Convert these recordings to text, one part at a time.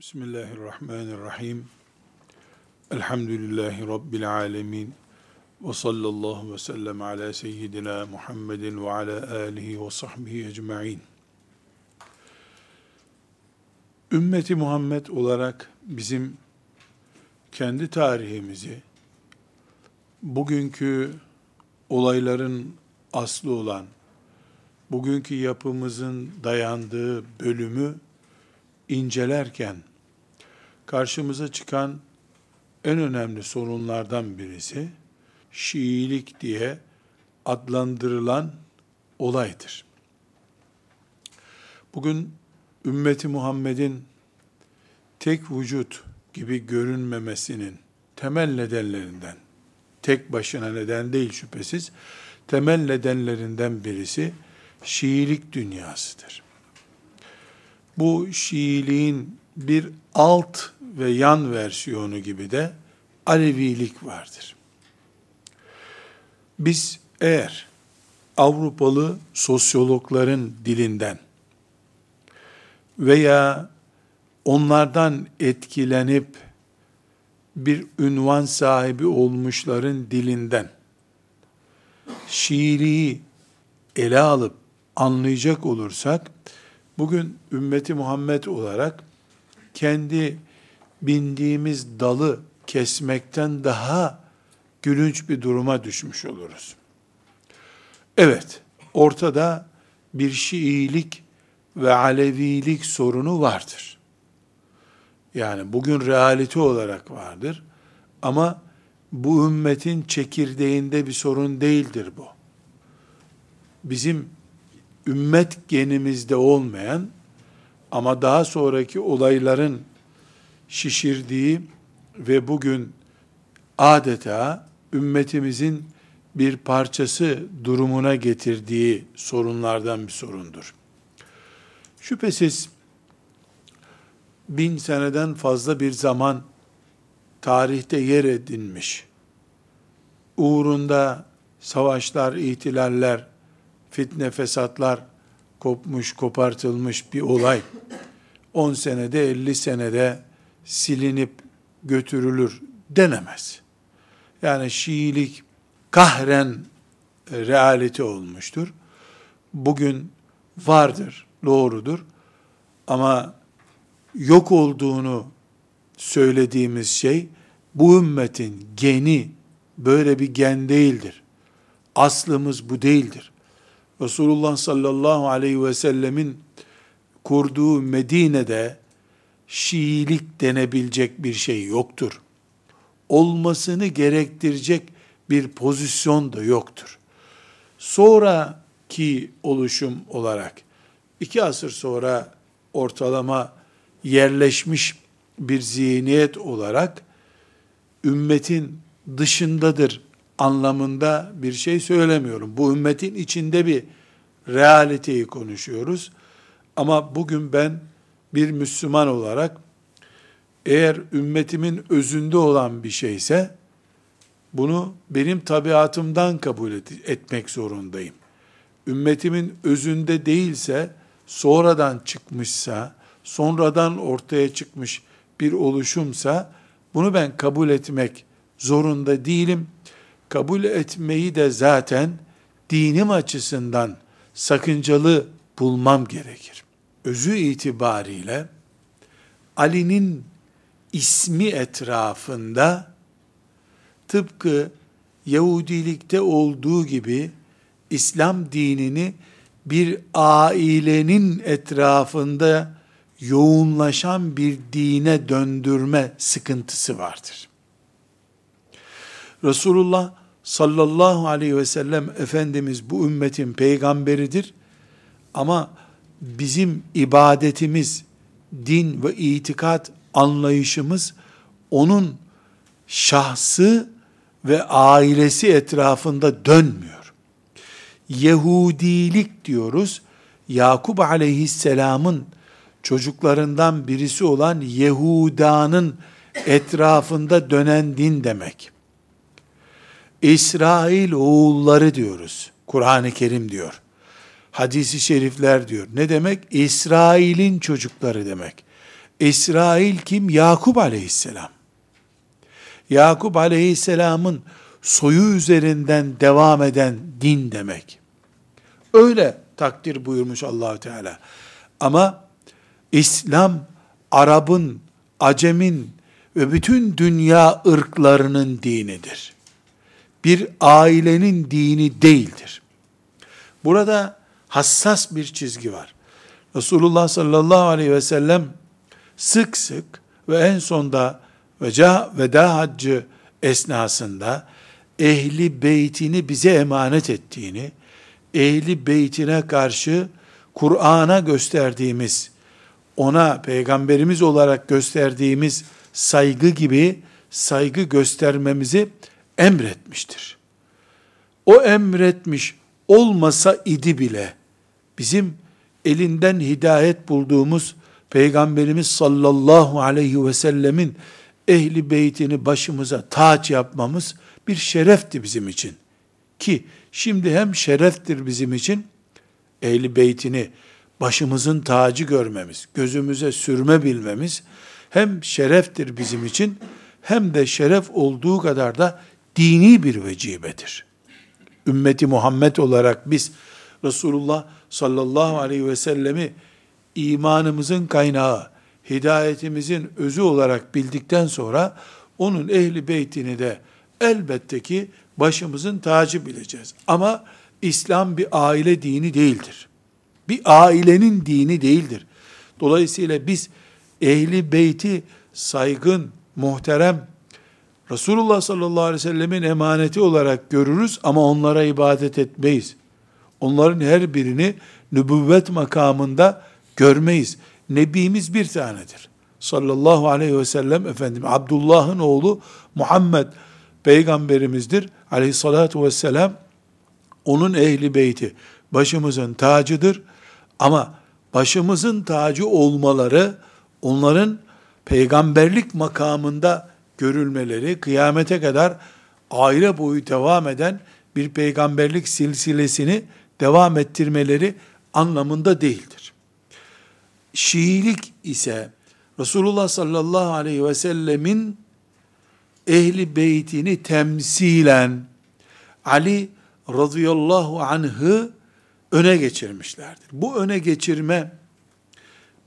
Bismillahirrahmanirrahim. Elhamdülillahi Rabbil alemin. Ve sallallahu ve sellem ala seyyidina Muhammedin ve ala alihi ve sahbihi ecma'in. Ümmeti Muhammed olarak bizim kendi tarihimizi, bugünkü olayların aslı olan, bugünkü yapımızın dayandığı bölümü incelerken karşımıza çıkan en önemli sorunlardan birisi Şiilik diye adlandırılan olaydır. Bugün ümmeti Muhammed'in tek vücut gibi görünmemesinin temel nedenlerinden, tek başına neden değil şüphesiz, temel nedenlerinden birisi Şiilik dünyasıdır. Bu Şiiliğin bir alt ve yan versiyonu gibi de Alevilik vardır. Biz eğer Avrupalı sosyologların dilinden veya onlardan etkilenip bir ünvan sahibi olmuşların dilinden Şiiliği ele alıp anlayacak olursak, bugün ümmeti Muhammed olarak kendi bindiğimiz dalı kesmekten daha gülünç bir duruma düşmüş oluruz. Evet, ortada bir Şiilik ve Alevilik sorunu vardır. Yani bugün realite olarak vardır. Ama bu ümmetin çekirdeğinde bir sorun değildir bu. Bizim ümmet genimizde olmayan ama daha sonraki olayların şişirdiği ve bugün adeta ümmetimizin bir parçası durumuna getirdiği sorunlardan bir sorundur. Şüphesiz bin seneden fazla bir zaman tarihte yer edinmiş, uğrunda savaşlar, ihtilaller, fitne, fesatlar kopmuş, kopartılmış bir olay 10 senede, 50 senede silinip götürülür denemez. Yani Şiilik kahren realite olmuştur. Bugün vardır, doğrudur. Ama yok olduğunu söylediğimiz şey bu ümmetin geni böyle bir gen değildir. Aslımız bu değildir. Resulullah sallallahu aleyhi ve sellemin kurduğu Medine'de Şiilik denebilecek bir şey yoktur. Olmasını gerektirecek bir pozisyon da yoktur. Sonraki oluşum olarak iki asır sonra ortalama yerleşmiş bir zihniyet olarak ümmetin dışındadır anlamında bir şey söylemiyorum. Bu ümmetin içinde bir realiteyi konuşuyoruz. Ama bugün ben bir Müslüman olarak eğer ümmetimin özünde olan bir şeyse bunu benim tabiatımdan kabul et, etmek zorundayım. Ümmetimin özünde değilse, sonradan çıkmışsa, sonradan ortaya çıkmış bir oluşumsa, bunu ben kabul etmek zorunda değilim. Kabul etmeyi de zaten dinim açısından sakıncalı bulmam gerekir. Özü itibariyle Ali'nin ismi etrafında tıpkı Yahudilikte olduğu gibi İslam dinini bir ailenin etrafında yoğunlaşan bir dine döndürme sıkıntısı vardır. Resulullah sallallahu aleyhi ve sellem Efendimiz bu ümmetin peygamberidir. Ama bizim ibadetimiz, din ve itikat anlayışımız onun şahsı ve ailesi etrafında dönmüyor. Yahudilik diyoruz. Yakup aleyhisselamın çocuklarından birisi olan Yehuda'nın etrafında dönen din demek. İsrail oğulları diyoruz. Kur'an-ı Kerim diyor. Hadisi şerifler diyor. Ne demek? İsrail'in çocukları demek. İsrail kim? Yakup aleyhisselam. Yakup aleyhisselamın soyu üzerinden devam eden din demek. Öyle takdir buyurmuş allah Teala. Ama İslam, Arap'ın, Acem'in ve bütün dünya ırklarının dinidir. Bir ailenin dini değildir. Burada hassas bir çizgi var. Resulullah sallallahu aleyhi ve sellem sık sık ve en sonda veca, veda haccı esnasında ehli beytini bize emanet ettiğini, ehli beytine karşı Kur'an'a gösterdiğimiz, ona peygamberimiz olarak gösterdiğimiz saygı gibi saygı göstermemizi emretmiştir. O emretmiş olmasa idi bile bizim elinden hidayet bulduğumuz Peygamberimiz sallallahu aleyhi ve sellemin ehli beytini başımıza taç yapmamız bir şerefti bizim için. Ki şimdi hem şereftir bizim için ehli beytini başımızın tacı görmemiz, gözümüze sürme bilmemiz hem şereftir bizim için hem de şeref olduğu kadar da dini bir vecibedir. Ümmeti Muhammed olarak biz Resulullah sallallahu aleyhi ve sellemi imanımızın kaynağı, hidayetimizin özü olarak bildikten sonra onun ehli beytini de elbette ki başımızın tacı bileceğiz. Ama İslam bir aile dini değildir. Bir ailenin dini değildir. Dolayısıyla biz ehli beyti saygın, muhterem, Resulullah sallallahu aleyhi ve sellemin emaneti olarak görürüz ama onlara ibadet etmeyiz. Onların her birini nübüvvet makamında görmeyiz. Nebimiz bir tanedir. Sallallahu aleyhi ve sellem efendim Abdullah'ın oğlu Muhammed peygamberimizdir. Aleyhissalatu vesselam onun ehli beyti başımızın tacıdır. Ama başımızın tacı olmaları onların peygamberlik makamında görülmeleri kıyamete kadar aile boyu devam eden bir peygamberlik silsilesini devam ettirmeleri anlamında değildir. Şiilik ise Resulullah sallallahu aleyhi ve sellemin ehli beytini temsilen Ali radıyallahu anh'ı öne geçirmişlerdir. Bu öne geçirme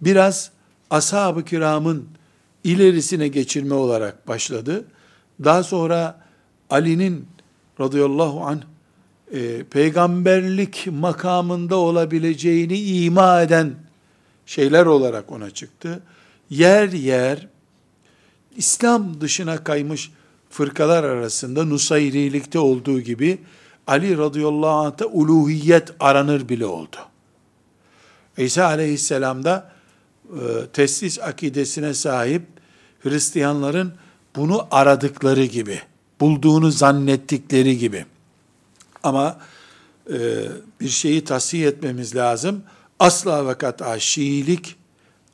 biraz ashab-ı kiramın ilerisine geçirme olarak başladı. Daha sonra Ali'nin radıyallahu anh e, peygamberlik makamında olabileceğini ima eden şeyler olarak ona çıktı. Yer yer İslam dışına kaymış fırkalar arasında Nusayrilikte olduğu gibi Ali radıyallahu anh'ta uluhiyet aranır bile oldu. İsa aleyhisselam da e, teslis akidesine sahip Hristiyanların bunu aradıkları gibi, bulduğunu zannettikleri gibi. Ama e, bir şeyi tasih etmemiz lazım. Asla ve kat'a Şiilik,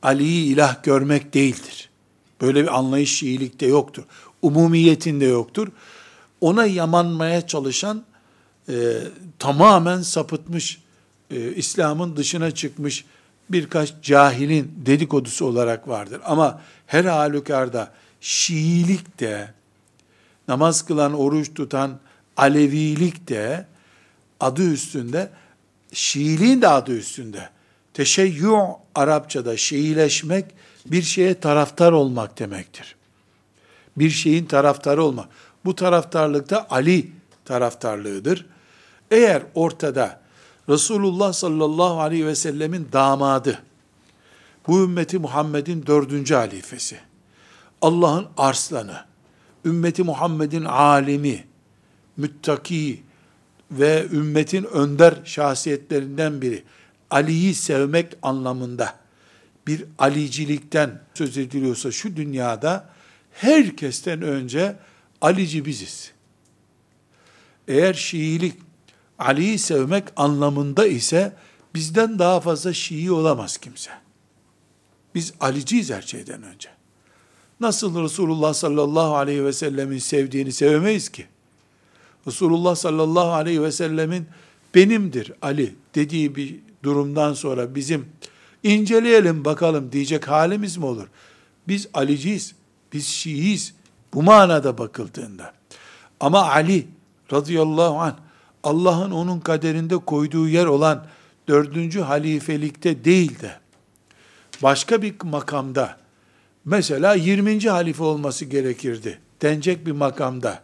Ali'yi ilah görmek değildir. Böyle bir anlayış Şiilikte yoktur. Umumiyetinde yoktur. Ona yamanmaya çalışan e, tamamen sapıtmış, e, İslam'ın dışına çıkmış birkaç cahilin dedikodusu olarak vardır. Ama her halükarda Şiilik de, namaz kılan, oruç tutan Alevilik de adı üstünde, Şiiliğin de adı üstünde. Teşeyyü Arapçada Şiileşmek bir şeye taraftar olmak demektir. Bir şeyin taraftarı olmak. Bu taraftarlıkta Ali taraftarlığıdır. Eğer ortada Resulullah sallallahu aleyhi ve sellemin damadı, bu ümmeti Muhammed'in dördüncü halifesi, Allah'ın arslanı, ümmeti Muhammed'in alimi, müttaki ve ümmetin önder şahsiyetlerinden biri, Ali'yi sevmek anlamında bir alicilikten söz ediliyorsa şu dünyada herkesten önce Alici biziz. Eğer Şiilik Ali'yi sevmek anlamında ise bizden daha fazla Şii olamaz kimse. Biz Aliciyiz her şeyden önce. Nasıl Resulullah sallallahu aleyhi ve sellemin sevdiğini sevemeyiz ki? Resulullah sallallahu aleyhi ve sellemin benimdir Ali dediği bir durumdan sonra bizim inceleyelim bakalım diyecek halimiz mi olur? Biz Aliciyiz, biz Şiiyiz. Bu manada bakıldığında. Ama Ali radıyallahu anh Allah'ın onun kaderinde koyduğu yer olan dördüncü halifelikte değil de başka bir makamda mesela 20. halife olması gerekirdi denecek bir makamda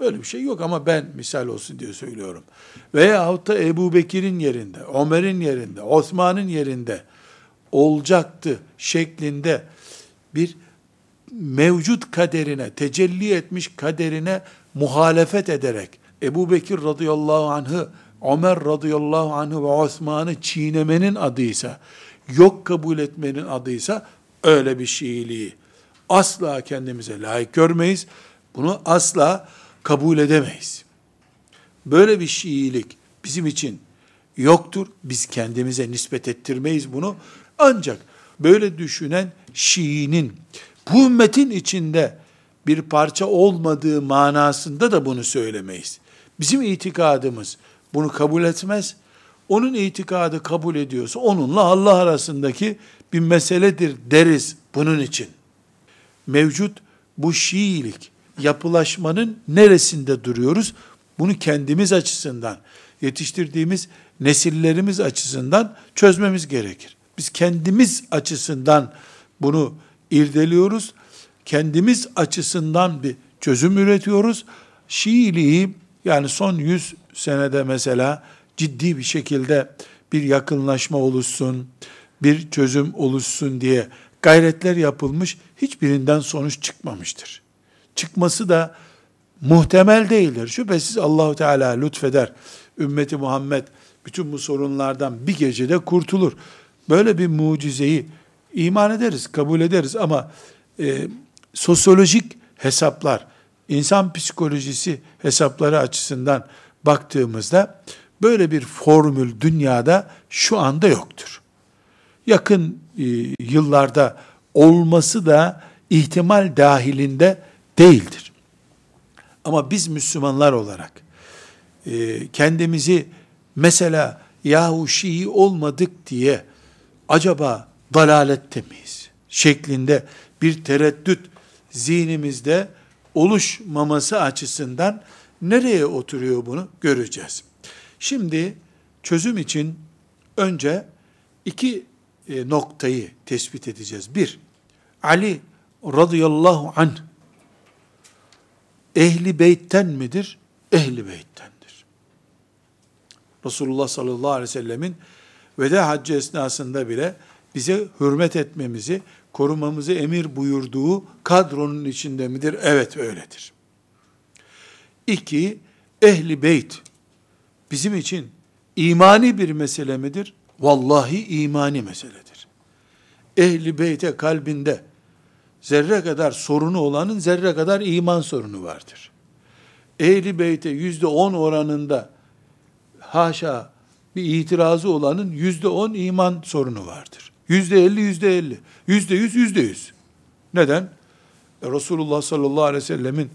böyle bir şey yok ama ben misal olsun diye söylüyorum. Veya da Ebu Bekir'in yerinde, Ömer'in yerinde, Osman'ın yerinde olacaktı şeklinde bir mevcut kaderine, tecelli etmiş kaderine muhalefet ederek Ebu Bekir radıyallahu anh'ı, Ömer radıyallahu anh'ı ve Osman'ı çiğnemenin adıysa, yok kabul etmenin adıysa öyle bir Şiiliği asla kendimize layık görmeyiz. Bunu asla kabul edemeyiz. Böyle bir Şiilik bizim için yoktur. Biz kendimize nispet ettirmeyiz bunu. Ancak böyle düşünen Şii'nin bu ümmetin içinde bir parça olmadığı manasında da bunu söylemeyiz. Bizim itikadımız bunu kabul etmez. Onun itikadı kabul ediyorsa onunla Allah arasındaki bir meseledir deriz bunun için. Mevcut bu Şiilik yapılaşmanın neresinde duruyoruz? Bunu kendimiz açısından, yetiştirdiğimiz nesillerimiz açısından çözmemiz gerekir. Biz kendimiz açısından bunu irdeliyoruz. Kendimiz açısından bir çözüm üretiyoruz. Şiiliği yani son 100 senede mesela ciddi bir şekilde bir yakınlaşma oluşsun, bir çözüm oluşsun diye gayretler yapılmış, hiçbirinden sonuç çıkmamıştır. Çıkması da muhtemel değildir. Şüphesiz Allahu Teala lütfeder. Ümmeti Muhammed bütün bu sorunlardan bir gecede kurtulur. Böyle bir mucizeyi iman ederiz, kabul ederiz ama e, sosyolojik hesaplar, insan psikolojisi hesapları açısından baktığımızda böyle bir formül dünyada şu anda yoktur. Yakın e, yıllarda olması da ihtimal dahilinde değildir. Ama biz Müslümanlar olarak e, kendimizi mesela yahu Şii olmadık diye acaba dalalette miyiz? Şeklinde bir tereddüt zihnimizde oluşmaması açısından nereye oturuyor bunu göreceğiz. Şimdi çözüm için önce iki e, noktayı tespit edeceğiz. Bir, Ali radıyallahu anh ehli beytten midir? Ehli beyttendir. Resulullah sallallahu aleyhi ve sellemin veda haccı esnasında bile bize hürmet etmemizi, korumamızı emir buyurduğu kadronun içinde midir? Evet öyledir. İki, ehli beyt bizim için imani bir mesele midir? Vallahi imani meseledir. Ehli beyte kalbinde zerre kadar sorunu olanın zerre kadar iman sorunu vardır. Ehli beyte yüzde on oranında haşa bir itirazı olanın yüzde on iman sorunu vardır. Yüzde elli, yüzde elli. Yüzde yüz, yüzde yüz. Neden? E, Resulullah sallallahu aleyhi ve sellemin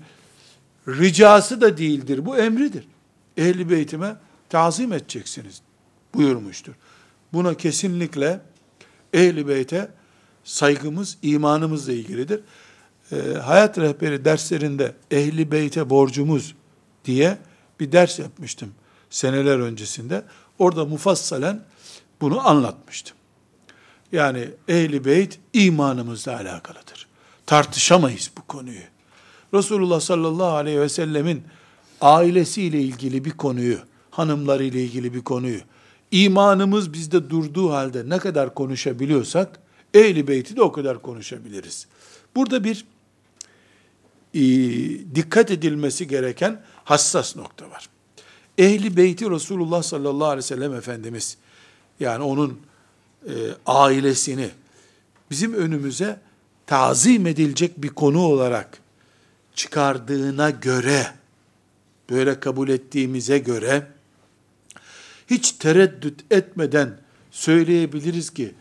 ricası da değildir. Bu emridir. Ehli beytime tazim edeceksiniz buyurmuştur. Buna kesinlikle ehli beyte saygımız imanımızla ilgilidir. E, hayat rehberi derslerinde ehli beyte borcumuz diye bir ders yapmıştım seneler öncesinde. Orada mufassalen bunu anlatmıştım. Yani ehli beyt imanımızla alakalıdır. Tartışamayız bu konuyu. Resulullah sallallahu aleyhi ve sellemin ailesiyle ilgili bir konuyu, hanımlarıyla ilgili bir konuyu, imanımız bizde durduğu halde ne kadar konuşabiliyorsak, ehli beyti de o kadar konuşabiliriz. Burada bir e, dikkat edilmesi gereken hassas nokta var. Ehli beyti Resulullah sallallahu aleyhi ve sellem Efendimiz, yani onun e, ailesini bizim önümüze tazim edilecek bir konu olarak çıkardığına göre, böyle kabul ettiğimize göre, hiç tereddüt etmeden söyleyebiliriz ki,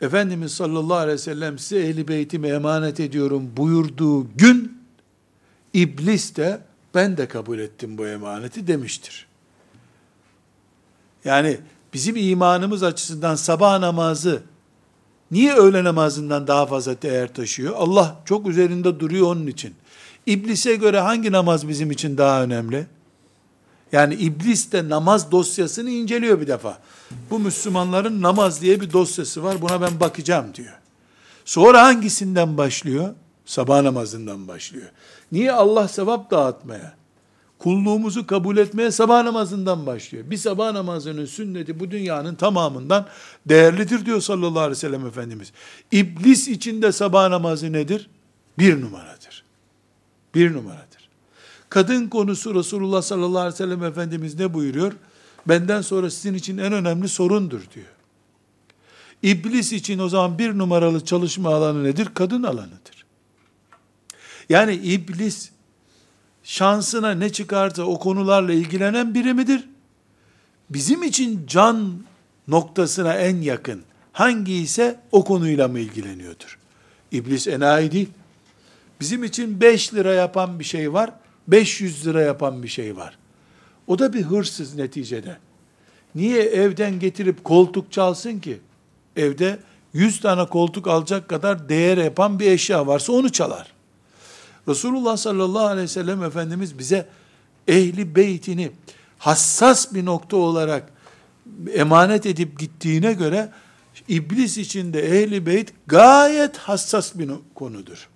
Efendimiz sallallahu aleyhi ve sellem size ehli beytimi emanet ediyorum buyurduğu gün, iblis de ben de kabul ettim bu emaneti demiştir. Yani bizim imanımız açısından sabah namazı niye öğle namazından daha fazla değer taşıyor? Allah çok üzerinde duruyor onun için. İblise göre hangi namaz bizim için daha önemli? Yani iblis de namaz dosyasını inceliyor bir defa. Bu Müslümanların namaz diye bir dosyası var. Buna ben bakacağım diyor. Sonra hangisinden başlıyor? Sabah namazından başlıyor. Niye Allah sevap dağıtmaya, kulluğumuzu kabul etmeye sabah namazından başlıyor. Bir sabah namazının sünneti bu dünyanın tamamından değerlidir diyor sallallahu aleyhi ve sellem Efendimiz. İblis içinde sabah namazı nedir? Bir numaradır. Bir numaradır. Kadın konusu Resulullah sallallahu aleyhi ve sellem Efendimiz ne buyuruyor? Benden sonra sizin için en önemli sorundur diyor. İblis için o zaman bir numaralı çalışma alanı nedir? Kadın alanıdır. Yani iblis şansına ne çıkarsa o konularla ilgilenen biri midir? Bizim için can noktasına en yakın hangi ise o konuyla mı ilgileniyordur? İblis enayi değil. Bizim için 5 lira yapan bir şey var, 500 lira yapan bir şey var. O da bir hırsız neticede. Niye evden getirip koltuk çalsın ki? Evde 100 tane koltuk alacak kadar değer yapan bir eşya varsa onu çalar. Resulullah sallallahu aleyhi ve sellem Efendimiz bize ehli beytini hassas bir nokta olarak emanet edip gittiğine göre iblis içinde ehli beyt gayet hassas bir konudur.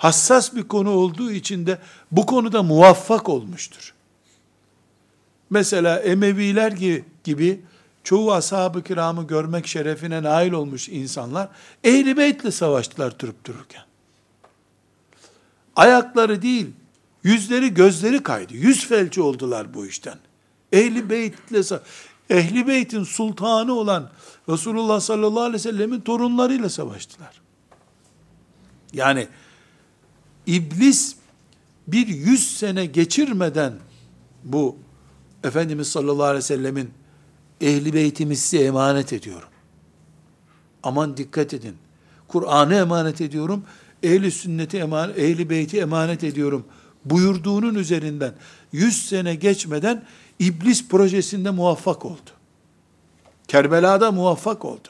Hassas bir konu olduğu için de bu konuda muvaffak olmuştur. Mesela Emeviler gibi, çoğu ashab-ı kiramı görmek şerefine nail olmuş insanlar ehli beytle savaştılar durup dururken. Ayakları değil, yüzleri gözleri kaydı. Yüz felci oldular bu işten. Ehli beytle Ehli beytin sultanı olan Resulullah sallallahu aleyhi ve sellemin torunlarıyla savaştılar. Yani iblis bir yüz sene geçirmeden bu Efendimiz sallallahu aleyhi ve sellemin ehli beytimi size emanet ediyorum. Aman dikkat edin. Kur'an'ı emanet ediyorum ehli sünneti emanet, ehli beyti emanet ediyorum buyurduğunun üzerinden 100 sene geçmeden iblis projesinde muvaffak oldu. Kerbela'da muvaffak oldu.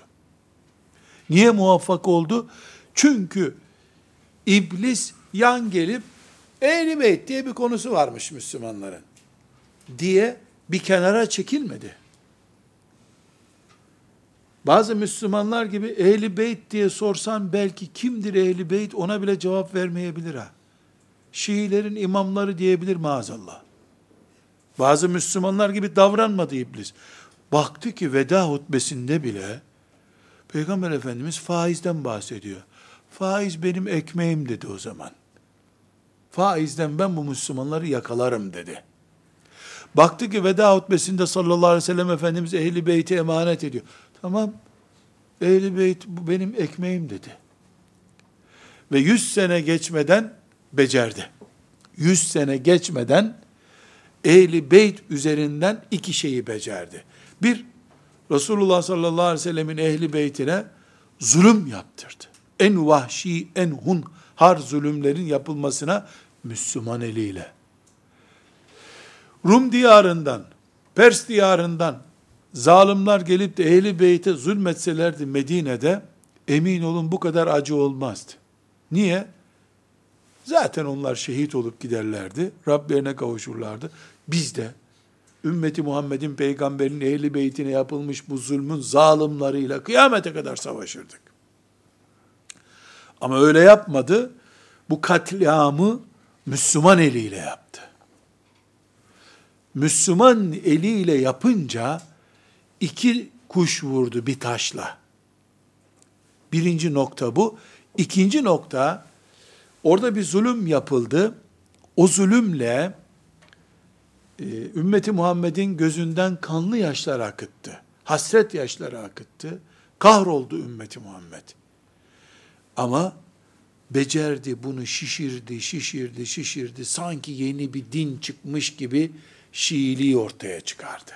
Niye muvaffak oldu? Çünkü iblis yan gelip ehli beyt diye bir konusu varmış Müslümanların diye bir kenara çekilmedi. Bazı Müslümanlar gibi ehli beyt diye sorsan belki kimdir ehli beyt ona bile cevap vermeyebilir ha. Şiilerin imamları diyebilir maazallah. Bazı Müslümanlar gibi davranmadı iblis. Baktı ki veda hutbesinde bile Peygamber Efendimiz faizden bahsediyor. Faiz benim ekmeğim dedi o zaman. Faizden ben bu Müslümanları yakalarım dedi. Baktı ki veda hutbesinde sallallahu aleyhi ve sellem Efendimiz ehli beyti emanet ediyor. Tamam. Ehli beyt bu benim ekmeğim dedi. Ve yüz sene geçmeden becerdi. Yüz sene geçmeden ehli beyt üzerinden iki şeyi becerdi. Bir, Resulullah sallallahu aleyhi ve sellemin ehli beytine zulüm yaptırdı. En vahşi, en hun har zulümlerin yapılmasına Müslüman eliyle. Rum diyarından, Pers diyarından zalimler gelip de ehli beyte zulmetselerdi Medine'de, emin olun bu kadar acı olmazdı. Niye? Zaten onlar şehit olup giderlerdi. Rablerine kavuşurlardı. Biz de ümmeti Muhammed'in peygamberin ehli beytine yapılmış bu zulmün zalimleriyle kıyamete kadar savaşırdık. Ama öyle yapmadı. Bu katliamı Müslüman eliyle yaptı. Müslüman eliyle yapınca iki kuş vurdu bir taşla. Birinci nokta bu. İkinci nokta, orada bir zulüm yapıldı. O zulümle e, ümmeti Muhammed'in gözünden kanlı yaşlar akıttı. Hasret yaşları akıttı. Kahroldu ümmeti Muhammed. Ama becerdi bunu şişirdi, şişirdi, şişirdi. Sanki yeni bir din çıkmış gibi Şiiliği ortaya çıkardı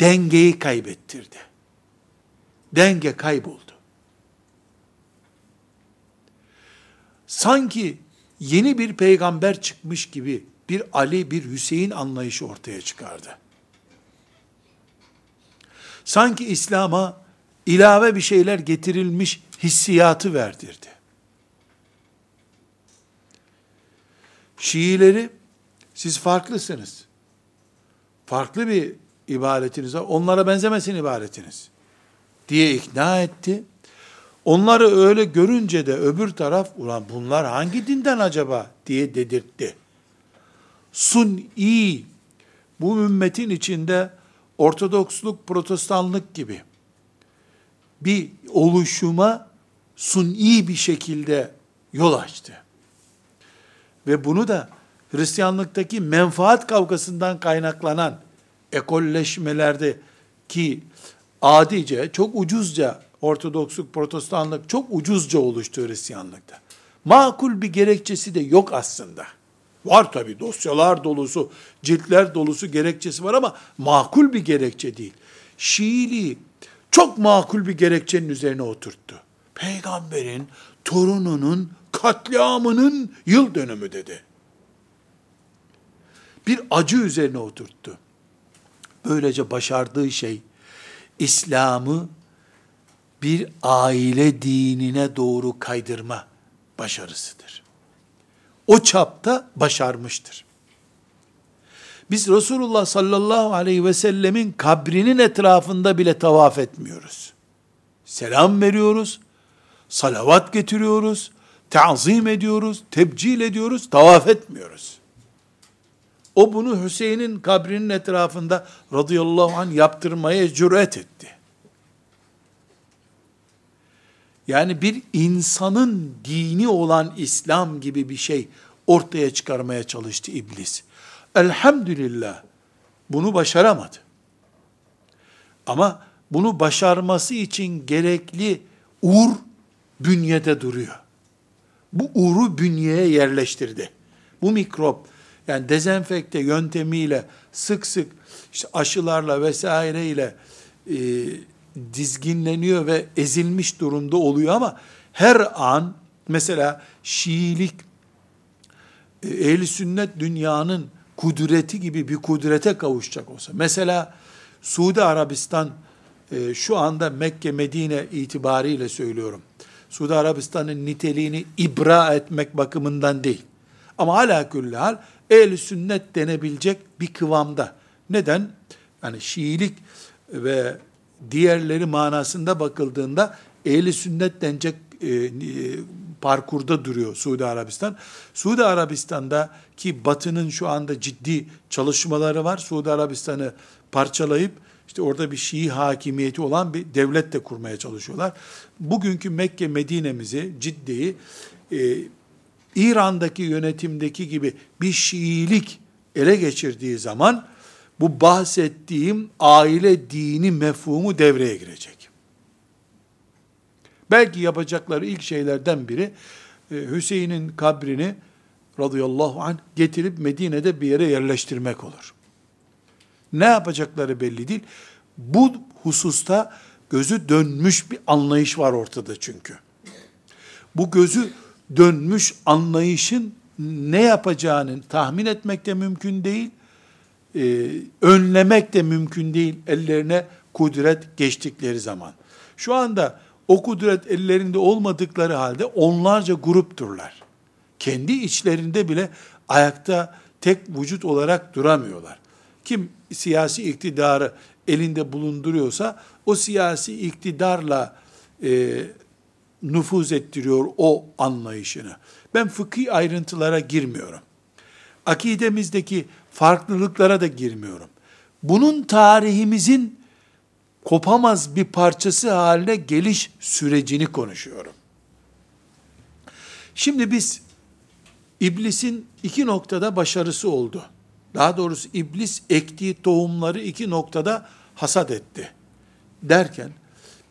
dengeyi kaybettirdi. Denge kayboldu. Sanki yeni bir peygamber çıkmış gibi bir Ali, bir Hüseyin anlayışı ortaya çıkardı. Sanki İslam'a ilave bir şeyler getirilmiş hissiyatı verdirdi. Şiileri siz farklısınız. Farklı bir ibadetiniz var. Onlara benzemesin ibadetiniz diye ikna etti. Onları öyle görünce de öbür taraf ulan bunlar hangi dinden acaba diye dedirtti. Sun'i bu ümmetin içinde Ortodoksluk, Protestanlık gibi bir oluşuma suni bir şekilde yol açtı. Ve bunu da Hristiyanlıktaki menfaat kavgasından kaynaklanan ekolleşmelerde ki adice, çok ucuzca Ortodoksluk, Protestanlık çok ucuzca oluştu Hristiyanlıkta. Makul bir gerekçesi de yok aslında. Var tabi dosyalar dolusu, ciltler dolusu gerekçesi var ama makul bir gerekçe değil. Şiiliği çok makul bir gerekçenin üzerine oturttu. Peygamberin torununun katliamının yıl dönümü dedi. Bir acı üzerine oturttu. Böylece başardığı şey İslam'ı bir aile dinine doğru kaydırma başarısıdır. O çapta başarmıştır. Biz Resulullah sallallahu aleyhi ve sellemin kabrinin etrafında bile tavaf etmiyoruz. Selam veriyoruz, salavat getiriyoruz, tazim ediyoruz, tebcil ediyoruz, tavaf etmiyoruz. O bunu Hüseyin'in kabrinin etrafında radıyallahu anh yaptırmaya cüret etti. Yani bir insanın dini olan İslam gibi bir şey ortaya çıkarmaya çalıştı iblis. Elhamdülillah bunu başaramadı. Ama bunu başarması için gerekli ur bünyede duruyor. Bu uru bünyeye yerleştirdi. Bu mikrop yani dezenfekte yöntemiyle sık sık işte aşılarla vesaireyle e, dizginleniyor ve ezilmiş durumda oluyor ama her an mesela Şiilik e, ehli sünnet dünyanın kudreti gibi bir kudrete kavuşacak olsa mesela Suudi Arabistan e, şu anda Mekke Medine itibariyle söylüyorum. Suudi Arabistan'ın niteliğini ibra etmek bakımından değil. Ama hala külli hal sünnet denebilecek bir kıvamda. Neden? Yani Şiilik ve diğerleri manasında bakıldığında ehli sünnet denecek e, parkurda duruyor Suudi Arabistan. Suudi Arabistan'da ki Batı'nın şu anda ciddi çalışmaları var. Suudi Arabistan'ı parçalayıp işte orada bir Şii hakimiyeti olan bir devlet de kurmaya çalışıyorlar. Bugünkü Mekke Medine'mizi, Cidde'yi e, İran'daki yönetimdeki gibi bir Şiilik ele geçirdiği zaman bu bahsettiğim aile dini mefhumu devreye girecek. Belki yapacakları ilk şeylerden biri e, Hüseyin'in kabrini radıyallahu anh getirip Medine'de bir yere yerleştirmek olur. Ne yapacakları belli değil. Bu hususta gözü dönmüş bir anlayış var ortada çünkü. Bu gözü dönmüş anlayışın ne yapacağını tahmin etmek de mümkün değil e, önlemek de mümkün değil ellerine kudret geçtikleri zaman. Şu anda o kudret ellerinde olmadıkları halde onlarca grupturlar. Kendi içlerinde bile ayakta tek vücut olarak duramıyorlar. Kim siyasi iktidarı elinde bulunduruyorsa o siyasi iktidarla e, nüfuz ettiriyor o anlayışını. Ben fıkhi ayrıntılara girmiyorum. Akidemizdeki farklılıklara da girmiyorum. Bunun tarihimizin kopamaz bir parçası haline geliş sürecini konuşuyorum. Şimdi biz iblisin iki noktada başarısı oldu. Daha doğrusu iblis ektiği tohumları iki noktada hasat etti. Derken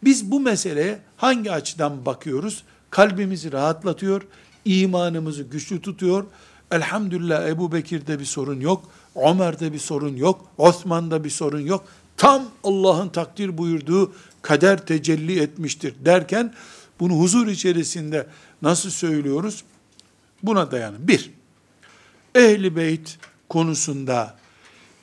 biz bu meseleye hangi açıdan bakıyoruz? Kalbimizi rahatlatıyor, imanımızı güçlü tutuyor, Elhamdülillah Ebu Bekir'de bir sorun yok, Ömer'de bir sorun yok, Osman'da bir sorun yok. Tam Allah'ın takdir buyurduğu kader tecelli etmiştir derken bunu huzur içerisinde nasıl söylüyoruz? Buna dayanın. Bir, Ehli Beyt konusunda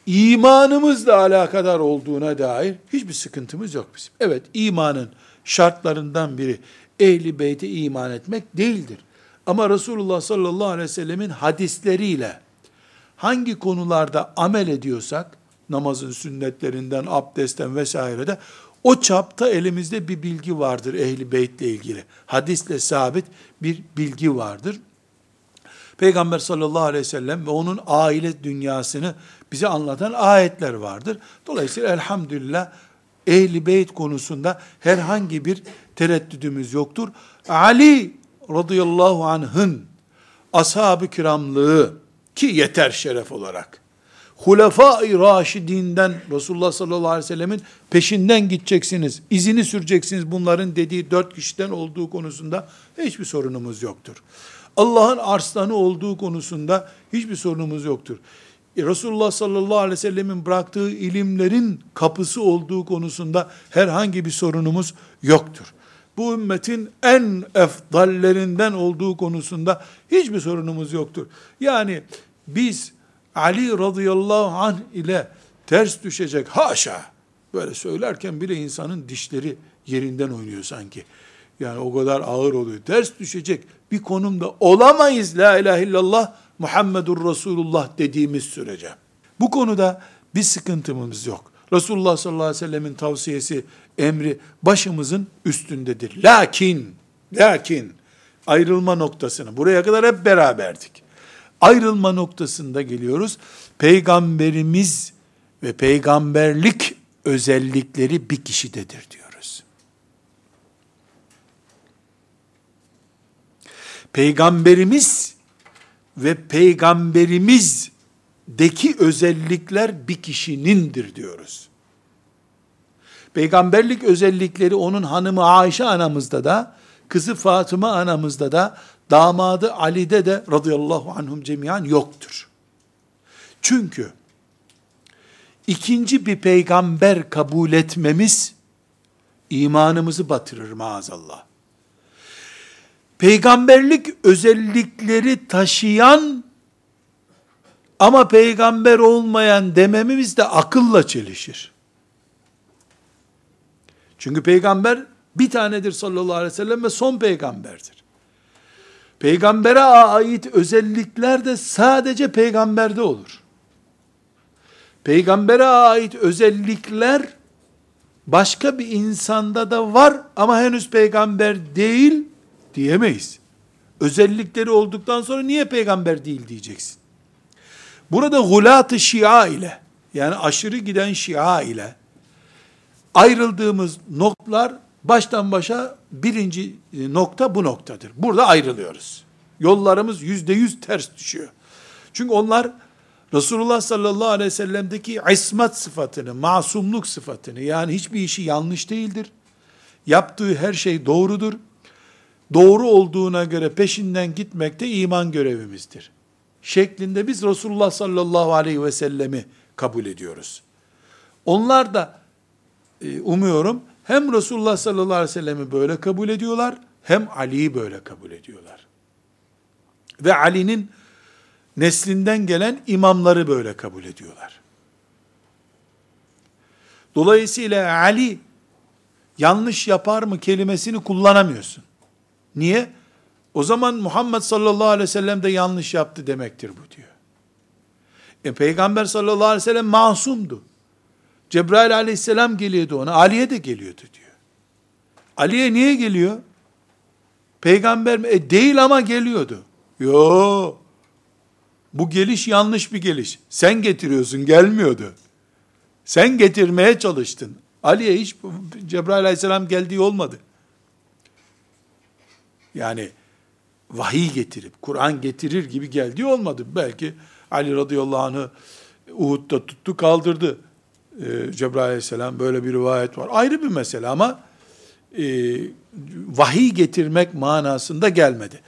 imanımızla alakadar olduğuna dair hiçbir sıkıntımız yok bizim. Evet imanın şartlarından biri ehli beyte iman etmek değildir. Ama Resulullah sallallahu aleyhi ve sellemin hadisleriyle hangi konularda amel ediyorsak, namazın sünnetlerinden, abdestten vesairede, o çapta elimizde bir bilgi vardır ehli beytle ilgili. Hadisle sabit bir bilgi vardır. Peygamber sallallahu aleyhi ve sellem ve onun aile dünyasını bize anlatan ayetler vardır. Dolayısıyla elhamdülillah ehli beyt konusunda herhangi bir tereddüdümüz yoktur. Ali radıyallahu anh'ın ashab-ı kiramlığı ki yeter şeref olarak Hulefai Raşidinden Resulullah sallallahu aleyhi ve sellemin peşinden gideceksiniz, izini süreceksiniz bunların dediği dört kişiden olduğu konusunda hiçbir sorunumuz yoktur. Allah'ın arslanı olduğu konusunda hiçbir sorunumuz yoktur. E, Resulullah sallallahu aleyhi ve sellemin bıraktığı ilimlerin kapısı olduğu konusunda herhangi bir sorunumuz yoktur. Bu ümmetin en efdallerinden olduğu konusunda hiçbir sorunumuz yoktur. Yani biz Ali radıyallahu anh ile ters düşecek haşa. Böyle söylerken bile insanın dişleri yerinden oynuyor sanki. Yani o kadar ağır oluyor. Ters düşecek bir konumda olamayız la ilahe illallah Muhammedur Resulullah dediğimiz sürece. Bu konuda bir sıkıntımız yok. Resulullah sallallahu aleyhi ve sellemin tavsiyesi, emri başımızın üstündedir. Lakin, lakin ayrılma noktasını buraya kadar hep beraberdik. Ayrılma noktasında geliyoruz. Peygamberimiz ve peygamberlik özellikleri bir kişidedir diyoruz. Peygamberimiz ve peygamberimizdeki özellikler bir kişinindir diyoruz. Peygamberlik özellikleri onun hanımı Ayşe anamızda da, kızı Fatıma anamızda da, damadı Ali'de de radıyallahu anhum cemiyan yoktur. Çünkü ikinci bir peygamber kabul etmemiz imanımızı batırır maazallah. Peygamberlik özellikleri taşıyan ama peygamber olmayan demememiz de akılla çelişir. Çünkü peygamber bir tanedir sallallahu aleyhi ve sellem ve son peygamberdir. Peygambere ait özellikler de sadece peygamberde olur. Peygambere ait özellikler başka bir insanda da var ama henüz peygamber değil diyemeyiz. Özellikleri olduktan sonra niye peygamber değil diyeceksin. Burada gulat-ı şia ile yani aşırı giden şia ile ayrıldığımız noktalar baştan başa birinci nokta bu noktadır. Burada ayrılıyoruz. Yollarımız yüzde yüz ters düşüyor. Çünkü onlar Resulullah sallallahu aleyhi ve sellem'deki ismet sıfatını, masumluk sıfatını, yani hiçbir işi yanlış değildir. Yaptığı her şey doğrudur. Doğru olduğuna göre peşinden gitmek de iman görevimizdir. Şeklinde biz Resulullah sallallahu aleyhi ve sellemi kabul ediyoruz. Onlar da e, umuyorum hem Resulullah sallallahu aleyhi ve sellemi böyle kabul ediyorlar, hem Ali'yi böyle kabul ediyorlar. Ve Ali'nin neslinden gelen imamları böyle kabul ediyorlar. Dolayısıyla Ali yanlış yapar mı kelimesini kullanamıyorsun. Niye? O zaman Muhammed sallallahu aleyhi ve sellem de yanlış yaptı demektir bu diyor. E, Peygamber sallallahu aleyhi ve sellem masumdu. Cebrail aleyhisselam geliyordu ona. Ali'ye de geliyordu diyor. Ali'ye niye geliyor? Peygamber mi? E değil ama geliyordu. Yo. Bu geliş yanlış bir geliş. Sen getiriyorsun gelmiyordu. Sen getirmeye çalıştın. Ali'ye hiç Cebrail aleyhisselam geldiği olmadı. Yani vahiy getirip, Kur'an getirir gibi geldiği olmadı. Belki Ali radıyallahu anh'ı Uhud'da tuttu kaldırdı. Ee, Cebrail aleyhisselam böyle bir rivayet var. Ayrı bir mesele ama e, vahiy getirmek manasında gelmedi.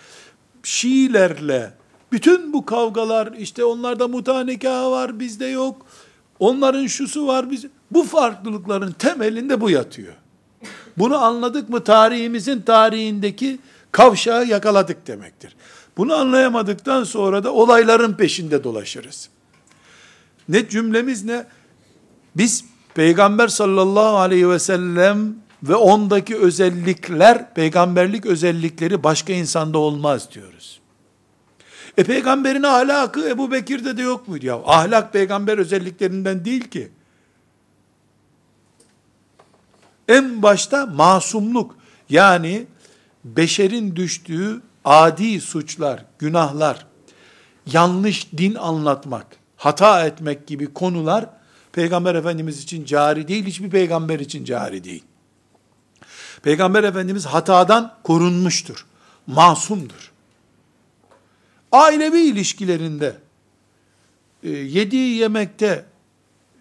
Şiilerle bütün bu kavgalar işte onlarda muta var bizde yok. Onların şusu var biz bu farklılıkların temelinde bu yatıyor. Bunu anladık mı tarihimizin tarihindeki kavşağı yakaladık demektir. Bunu anlayamadıktan sonra da olayların peşinde dolaşırız. Ne cümlemiz ne? Biz Peygamber sallallahu aleyhi ve sellem ve ondaki özellikler, peygamberlik özellikleri başka insanda olmaz diyoruz. E peygamberin ahlakı Ebu Bekir'de de yok muydu ya? Ahlak peygamber özelliklerinden değil ki. En başta masumluk yani beşerin düştüğü adi suçlar, günahlar, yanlış din anlatmak, hata etmek gibi konular Peygamber Efendimiz için cari değil, hiçbir peygamber için cari değil. Peygamber Efendimiz hatadan korunmuştur. Masumdur. Ailevi ilişkilerinde e, yediği yemekte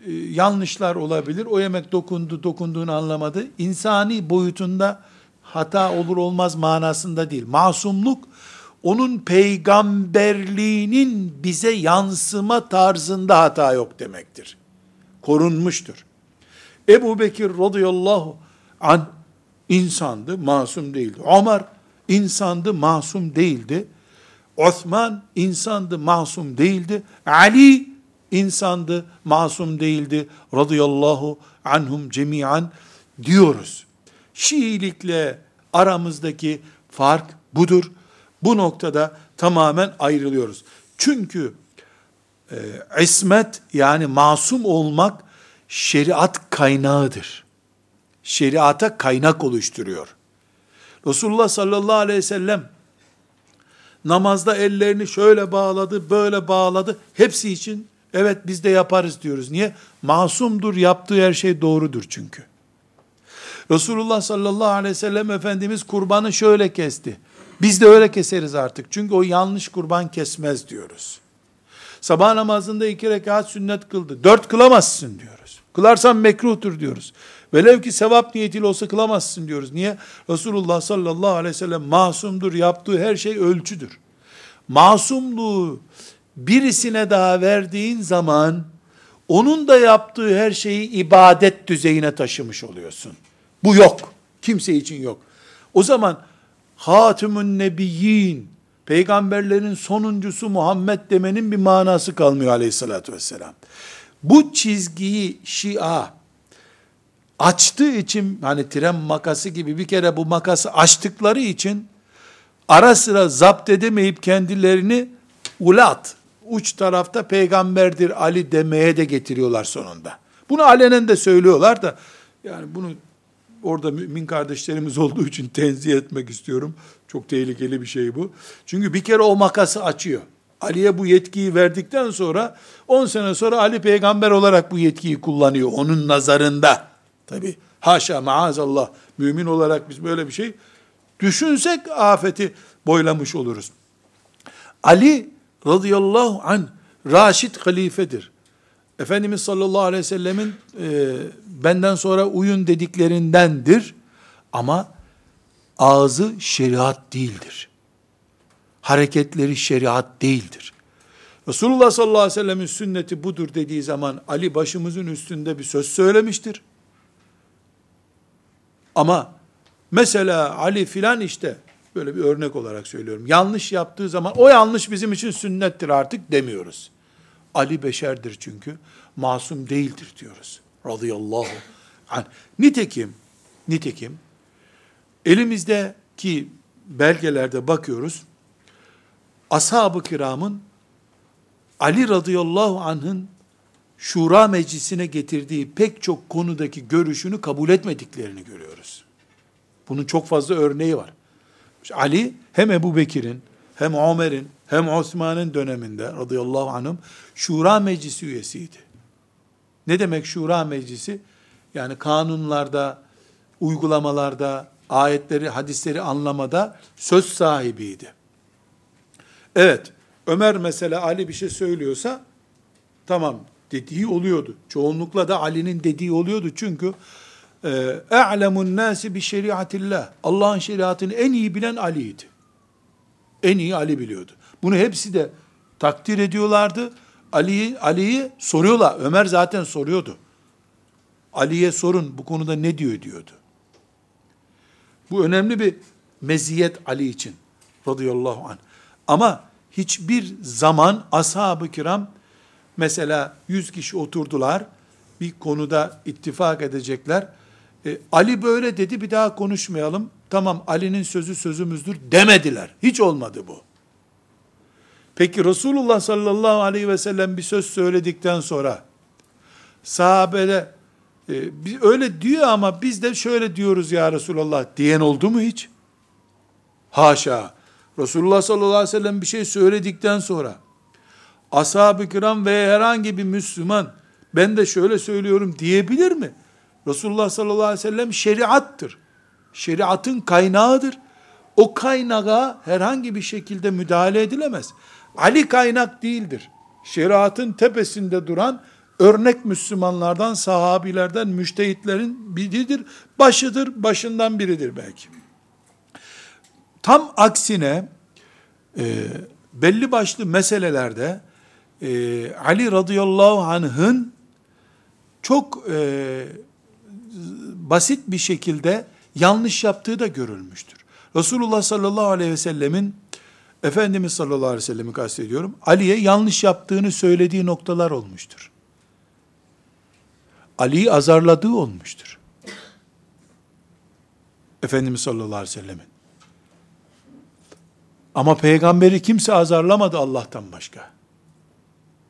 e, yanlışlar olabilir. O yemek dokundu, dokunduğunu anlamadı. İnsani boyutunda hata olur olmaz manasında değil. Masumluk onun peygamberliğinin bize yansıma tarzında hata yok demektir. Korunmuştur. Ebu Bekir radıyallahu an insandı, masum değildi. Ömer insandı, masum değildi. Osman insandı, masum değildi. Ali insandı, masum değildi. Radıyallahu anhum cemiyan diyoruz. Şiilikle aramızdaki fark budur. Bu noktada tamamen ayrılıyoruz. Çünkü e, ismet yani masum olmak şeriat kaynağıdır. Şeriata kaynak oluşturuyor. Resulullah sallallahu aleyhi ve sellem namazda ellerini şöyle bağladı, böyle bağladı. Hepsi için evet biz de yaparız diyoruz. Niye? Masumdur, yaptığı her şey doğrudur çünkü. Resulullah sallallahu aleyhi ve sellem Efendimiz kurbanı şöyle kesti. Biz de öyle keseriz artık. Çünkü o yanlış kurban kesmez diyoruz. Sabah namazında iki rekat sünnet kıldı. Dört kılamazsın diyoruz. Kılarsan mekruhtur diyoruz. Velev ki sevap niyetiyle olsa kılamazsın diyoruz. Niye? Resulullah sallallahu aleyhi ve sellem masumdur. Yaptığı her şey ölçüdür. Masumluğu birisine daha verdiğin zaman onun da yaptığı her şeyi ibadet düzeyine taşımış oluyorsun. Bu yok. Kimse için yok. O zaman Hatimün Nebiyyin, peygamberlerin sonuncusu Muhammed demenin bir manası kalmıyor aleyhissalatü vesselam. Bu çizgiyi Şia açtığı için hani tren makası gibi bir kere bu makası açtıkları için ara sıra zapt edemeyip kendilerini ulat, uç tarafta peygamberdir Ali demeye de getiriyorlar sonunda. Bunu alenen de söylüyorlar da yani bunu orada mümin kardeşlerimiz olduğu için tenzih etmek istiyorum. Çok tehlikeli bir şey bu. Çünkü bir kere o makası açıyor. Ali'ye bu yetkiyi verdikten sonra 10 sene sonra Ali peygamber olarak bu yetkiyi kullanıyor onun nazarında. Tabi haşa maazallah mümin olarak biz böyle bir şey düşünsek afeti boylamış oluruz. Ali radıyallahu an Raşid halifedir. Efendimiz sallallahu aleyhi ve sellemin e, benden sonra uyun dediklerindendir. Ama ağzı şeriat değildir. Hareketleri şeriat değildir. Resulullah sallallahu aleyhi ve sellemin sünneti budur dediği zaman Ali başımızın üstünde bir söz söylemiştir. Ama mesela Ali filan işte böyle bir örnek olarak söylüyorum. Yanlış yaptığı zaman o yanlış bizim için sünnettir artık demiyoruz. Ali beşerdir çünkü. Masum değildir diyoruz. Radıyallahu anh. Nitekim, nitekim elimizdeki belgelerde bakıyoruz. Ashab-ı kiramın Ali radıyallahu anh'ın şura meclisine getirdiği pek çok konudaki görüşünü kabul etmediklerini görüyoruz. Bunun çok fazla örneği var. Ali hem Ebu Bekir'in hem Ömer'in hem Osman'ın döneminde radıyallahu anhüm şura meclisi üyesiydi. Ne demek şura meclisi? Yani kanunlarda, uygulamalarda, ayetleri, hadisleri anlamada söz sahibiydi. Evet, Ömer mesela Ali bir şey söylüyorsa, tamam dediği oluyordu. Çoğunlukla da Ali'nin dediği oluyordu. Çünkü e'lemun nasi bi şeriatillah. Allah'ın şeriatını en iyi bilen Ali'ydi. En iyi Ali biliyordu. Bunu hepsi de takdir ediyorlardı. Ali'yi Ali'yi soruyorlar. Ömer zaten soruyordu. Ali'ye sorun bu konuda ne diyor diyordu. Bu önemli bir meziyet Ali için radıyallahu anh. Ama hiçbir zaman ashab-ı kiram Mesela 100 kişi oturdular, bir konuda ittifak edecekler. E, Ali böyle dedi, bir daha konuşmayalım. Tamam, Ali'nin sözü sözümüzdür demediler. Hiç olmadı bu. Peki Resulullah sallallahu aleyhi ve sellem bir söz söyledikten sonra sahabede e, öyle diyor ama biz de şöyle diyoruz ya Resulullah diyen oldu mu hiç? Haşa. Resulullah sallallahu aleyhi ve sellem bir şey söyledikten sonra ashab-ı kiram ve herhangi bir Müslüman ben de şöyle söylüyorum diyebilir mi? Resulullah sallallahu aleyhi ve sellem şeriattır. Şeriatın kaynağıdır. O kaynağa herhangi bir şekilde müdahale edilemez. Ali kaynak değildir. Şeriatın tepesinde duran örnek Müslümanlardan, sahabilerden, müştehitlerin biridir. Başıdır, başından biridir belki. Tam aksine e, belli başlı meselelerde e, Ali radıyallahu anh'ın çok e, basit bir şekilde yanlış yaptığı da görülmüştür. Resulullah sallallahu aleyhi ve sellemin Efendimiz sallallahu aleyhi ve sellemi kastediyorum. Ali'ye yanlış yaptığını söylediği noktalar olmuştur. Ali'yi azarladığı olmuştur. Efendimiz sallallahu aleyhi ve sellemin. Ama peygamberi kimse azarlamadı Allah'tan başka.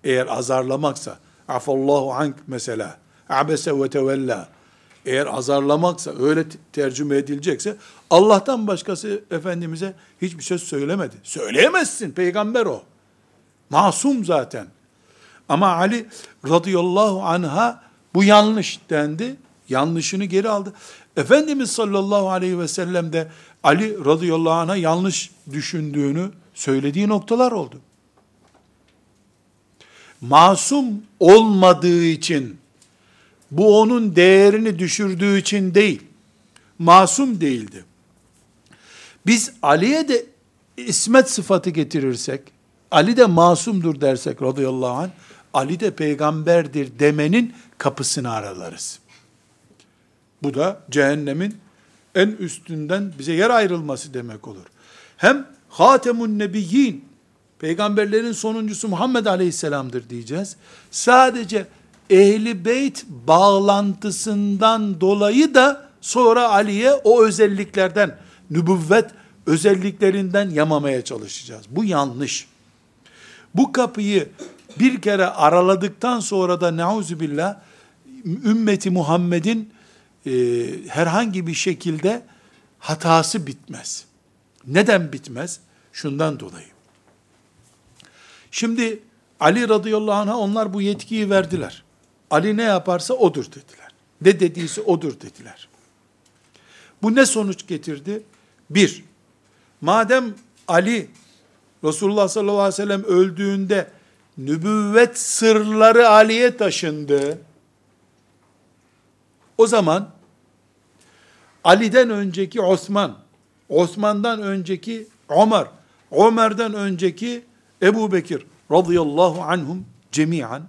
Eğer azarlamaksa, afallahu ank mesela, abese ve tevella, eğer azarlamaksa, öyle tercüme edilecekse, Allah'tan başkası Efendimiz'e hiçbir söz söylemedi. Söyleyemezsin, peygamber o. Masum zaten. Ama Ali radıyallahu anha bu yanlış dendi. Yanlışını geri aldı. Efendimiz sallallahu aleyhi ve sellem de Ali radıyallahu anh'a yanlış düşündüğünü söylediği noktalar oldu. Masum olmadığı için, bu onun değerini düşürdüğü için değil, masum değildi. Biz Ali'ye de ismet sıfatı getirirsek, Ali de masumdur dersek radıyallahu anh, Ali de peygamberdir demenin kapısını aralarız. Bu da cehennemin en üstünden bize yer ayrılması demek olur. Hem Hatemun Nebiyyin, peygamberlerin sonuncusu Muhammed Aleyhisselam'dır diyeceğiz. Sadece ehli beyt bağlantısından dolayı da sonra Ali'ye o özelliklerden, nübüvvet özelliklerinden yamamaya çalışacağız. Bu yanlış. Bu kapıyı bir kere araladıktan sonra da neuzubillah ümmeti Muhammed'in e, herhangi bir şekilde hatası bitmez. Neden bitmez? Şundan dolayı. Şimdi Ali radıyallahu anh'a onlar bu yetkiyi verdiler. Ali ne yaparsa odur dediler. Ne dediyse odur dediler. Bu ne sonuç getirdi? Bir, madem Ali Resulullah sallallahu aleyhi ve sellem öldüğünde nübüvvet sırları Ali'ye taşındı. O zaman Ali'den önceki Osman, Osman'dan önceki Ömer, Ömer'den önceki Ebu Bekir radıyallahu anhum cemiyen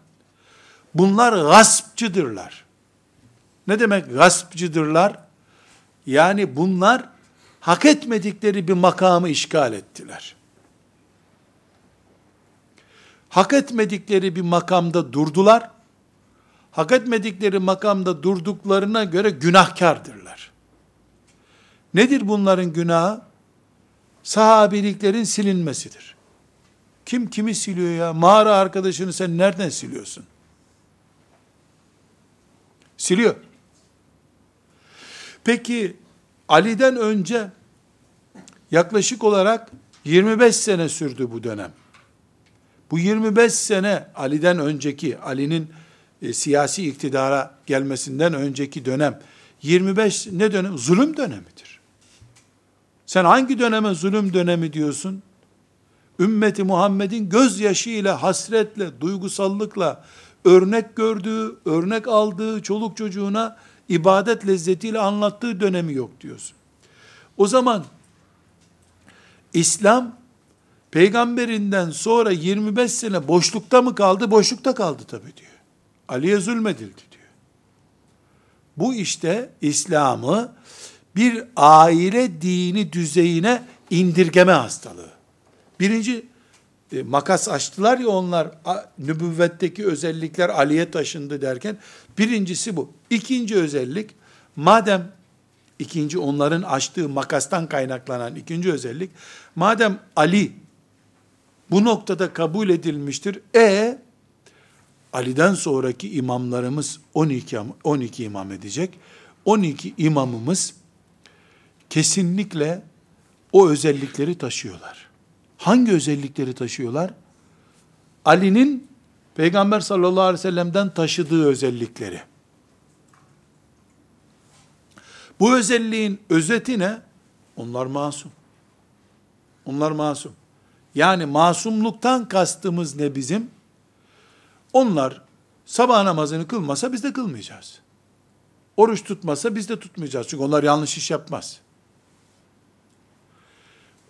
bunlar gaspçıdırlar. Ne demek gaspçıdırlar? Yani bunlar hak etmedikleri bir makamı işgal ettiler. Hak etmedikleri bir makamda durdular hak etmedikleri makamda durduklarına göre günahkardırlar. Nedir bunların günahı? Sahabiliklerin silinmesidir. Kim kimi siliyor ya? Mağara arkadaşını sen nereden siliyorsun? Siliyor. Peki Ali'den önce yaklaşık olarak 25 sene sürdü bu dönem. Bu 25 sene Ali'den önceki, Ali'nin e, siyasi iktidara gelmesinden önceki dönem 25 ne dönem? Zulüm dönemidir. Sen hangi döneme zulüm dönemi diyorsun? Ümmeti Muhammed'in gözyaşıyla, hasretle, duygusallıkla örnek gördüğü, örnek aldığı çoluk çocuğuna ibadet lezzetiyle anlattığı dönemi yok diyorsun. O zaman İslam peygamberinden sonra 25 sene boşlukta mı kaldı? Boşlukta kaldı tabii diyor. Ali'ye zulmedildi diyor. Bu işte İslam'ı bir aile dini düzeyine indirgeme hastalığı. Birinci e, makas açtılar ya onlar a, nübüvvetteki özellikler Ali'ye taşındı derken birincisi bu. İkinci özellik madem ikinci onların açtığı makastan kaynaklanan ikinci özellik madem Ali bu noktada kabul edilmiştir. E Ali'den sonraki imamlarımız 12 12 imam edecek. 12 imamımız kesinlikle o özellikleri taşıyorlar. Hangi özellikleri taşıyorlar? Ali'nin Peygamber sallallahu aleyhi ve sellem'den taşıdığı özellikleri. Bu özelliğin özeti ne? Onlar masum. Onlar masum. Yani masumluktan kastımız ne bizim? Onlar sabah namazını kılmasa biz de kılmayacağız. Oruç tutmasa biz de tutmayacağız. Çünkü onlar yanlış iş yapmaz.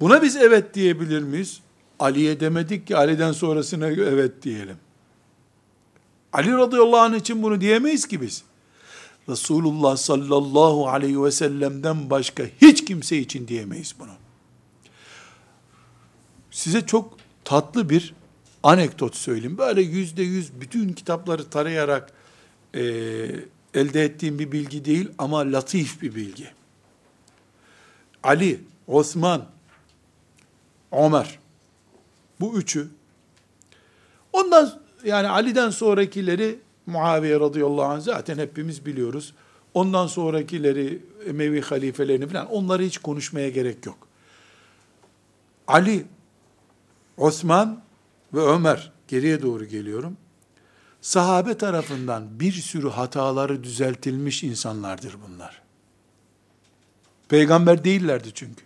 Buna biz evet diyebilir miyiz? Ali'ye demedik ki Ali'den sonrasına evet diyelim. Ali radıyallahu anh için bunu diyemeyiz ki biz. Resulullah sallallahu aleyhi ve sellem'den başka hiç kimse için diyemeyiz bunu. Size çok tatlı bir anekdot söyleyeyim. Böyle yüzde yüz bütün kitapları tarayarak e, elde ettiğim bir bilgi değil ama latif bir bilgi. Ali, Osman, Ömer. Bu üçü. Ondan yani Ali'den sonrakileri Muaviye radıyallahu anh zaten hepimiz biliyoruz. Ondan sonrakileri Emevi halifelerini falan onları hiç konuşmaya gerek yok. Ali, Osman ve Ömer geriye doğru geliyorum. Sahabe tarafından bir sürü hataları düzeltilmiş insanlardır bunlar. Peygamber değillerdi çünkü.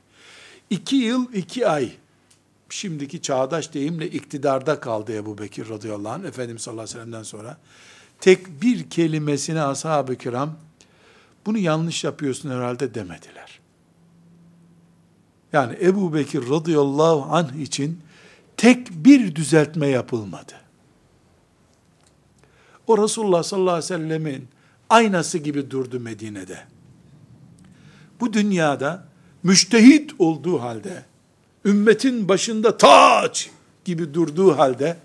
İki yıl, iki ay şimdiki çağdaş deyimle iktidarda kaldı Ebu Bekir radıyallahu anh, Efendimiz sallallahu aleyhi ve sellem'den sonra. Tek bir kelimesine ashab-ı kiram, bunu yanlış yapıyorsun herhalde demediler. Yani Ebu Bekir radıyallahu anh için tek bir düzeltme yapılmadı. O Resulullah sallallahu aleyhi ve sellemin aynası gibi durdu Medine'de. Bu dünyada müştehit olduğu halde, ümmetin başında taç gibi durduğu halde,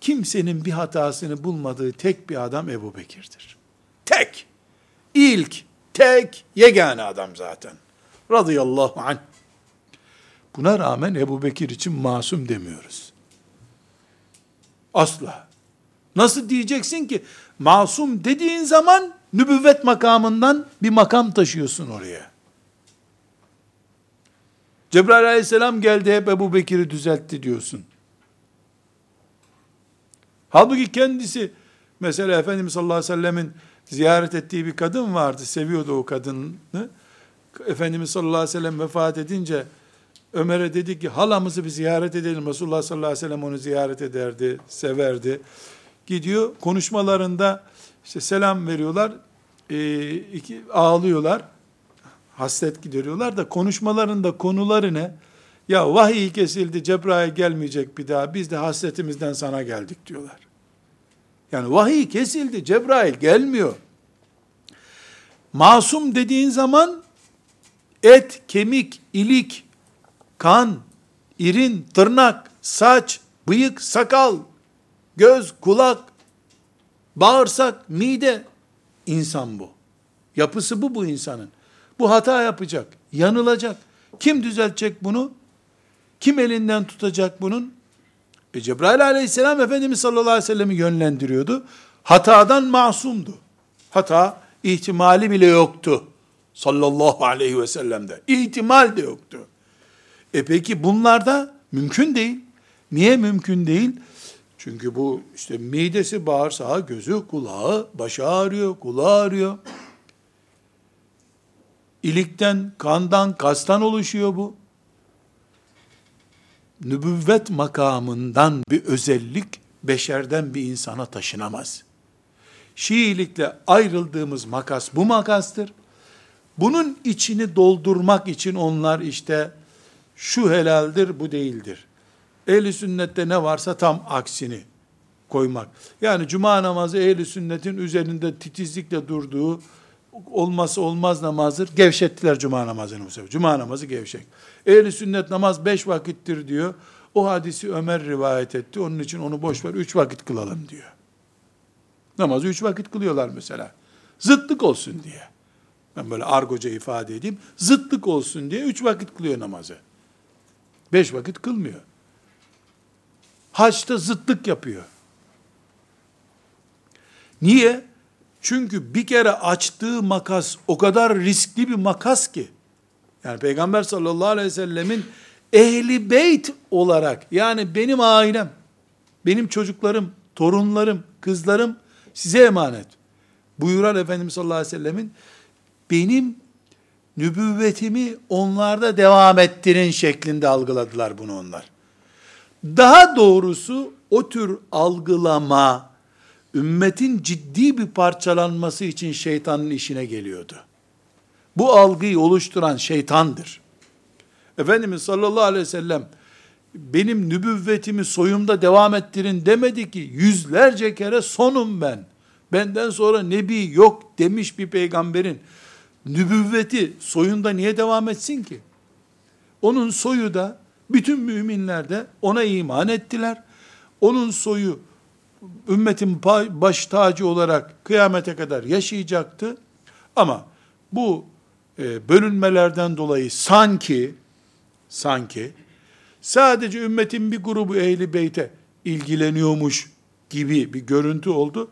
kimsenin bir hatasını bulmadığı tek bir adam Ebu Bekir'dir. Tek, ilk, tek, yegane adam zaten. Radıyallahu anh. Buna rağmen Ebu Bekir için masum demiyoruz. Asla. Nasıl diyeceksin ki masum dediğin zaman nübüvvet makamından bir makam taşıyorsun oraya. Cebrail aleyhisselam geldi hep Ebu Bekir'i düzeltti diyorsun. Halbuki kendisi mesela Efendimiz sallallahu aleyhi ve sellemin ziyaret ettiği bir kadın vardı. Seviyordu o kadını. Efendimiz sallallahu aleyhi ve sellem vefat edince Ömer'e dedi ki halamızı bir ziyaret edelim. Resulullah sallallahu aleyhi ve sellem onu ziyaret ederdi, severdi. Gidiyor konuşmalarında işte selam veriyorlar, e, iki, ağlıyorlar, hasret gideriyorlar da konuşmalarında konuları ne? Ya vahiy kesildi, Cebrail gelmeyecek bir daha, biz de hasretimizden sana geldik diyorlar. Yani vahiy kesildi, Cebrail gelmiyor. Masum dediğin zaman et, kemik, ilik, kan, irin, tırnak, saç, bıyık, sakal, göz, kulak, bağırsak, mide, insan bu. Yapısı bu bu insanın. Bu hata yapacak, yanılacak. Kim düzeltecek bunu? Kim elinden tutacak bunun? E Cebrail aleyhisselam Efendimiz sallallahu aleyhi ve sellem'i yönlendiriyordu. Hatadan masumdu. Hata ihtimali bile yoktu. Sallallahu aleyhi ve sellem'de. İhtimal de yoktu. E peki bunlarda mümkün değil. Niye mümkün değil? Çünkü bu işte midesi, bağırsağı, gözü, kulağı, başı ağrıyor, kulağı ağrıyor. İlikten, kandan, kastan oluşuyor bu. Nübüvvet makamından bir özellik beşerden bir insana taşınamaz. Şiilikle ayrıldığımız makas bu makastır. Bunun içini doldurmak için onlar işte şu helaldir, bu değildir. Ehli sünnette ne varsa tam aksini koymak. Yani cuma namazı ehli sünnetin üzerinde titizlikle durduğu olması olmaz namazdır. Gevşettiler cuma namazını bu sefer. Cuma namazı gevşek. Ehli sünnet namaz beş vakittir diyor. O hadisi Ömer rivayet etti. Onun için onu boş ver. Üç vakit kılalım diyor. Namazı üç vakit kılıyorlar mesela. Zıtlık olsun diye. Ben böyle argoca ifade edeyim. Zıtlık olsun diye üç vakit kılıyor namazı. Beş vakit kılmıyor. Haçta zıtlık yapıyor. Niye? Çünkü bir kere açtığı makas o kadar riskli bir makas ki. Yani Peygamber sallallahu aleyhi ve sellemin ehli beyt olarak yani benim ailem, benim çocuklarım, torunlarım, kızlarım size emanet. Buyuran Efendimiz sallallahu aleyhi ve sellemin benim nübüvvetimi onlarda devam ettirin şeklinde algıladılar bunu onlar. Daha doğrusu o tür algılama ümmetin ciddi bir parçalanması için şeytanın işine geliyordu. Bu algıyı oluşturan şeytandır. Efendimiz sallallahu aleyhi ve sellem benim nübüvvetimi soyumda devam ettirin demedi ki yüzlerce kere sonum ben. Benden sonra nebi yok demiş bir peygamberin nübüvveti soyunda niye devam etsin ki? Onun soyu da bütün müminler de ona iman ettiler. Onun soyu ümmetin baş tacı olarak kıyamete kadar yaşayacaktı. Ama bu e, bölünmelerden dolayı sanki sanki sadece ümmetin bir grubu ehli beyte ilgileniyormuş gibi bir görüntü oldu.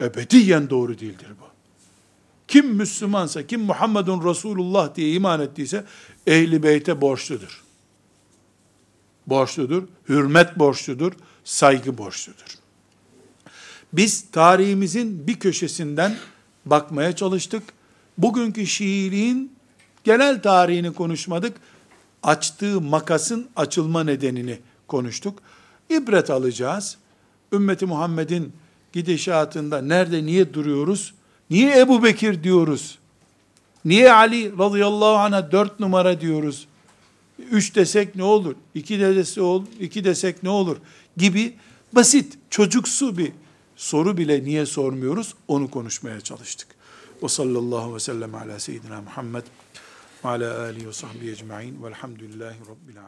Ebediyen doğru değildir bu. Kim Müslümansa, kim Muhammedun Resulullah diye iman ettiyse ehli beyte borçludur. Borçludur, hürmet borçludur, saygı borçludur. Biz tarihimizin bir köşesinden bakmaya çalıştık. Bugünkü Şiiliğin genel tarihini konuşmadık. Açtığı makasın açılma nedenini konuştuk. İbret alacağız. Ümmeti Muhammed'in gidişatında nerede niye duruyoruz? Niye Ebu Bekir diyoruz? Niye Ali radıyallahu anh'a dört numara diyoruz? Üç desek ne olur? İki, desek, iki desek ne olur? Gibi basit, çocuksu bir soru bile niye sormuyoruz? Onu konuşmaya çalıştık. Ve sallallahu ve sellem ala seyyidina Muhammed ve ala alihi ve sahbihi ecma'in velhamdülillahi rabbil alemin.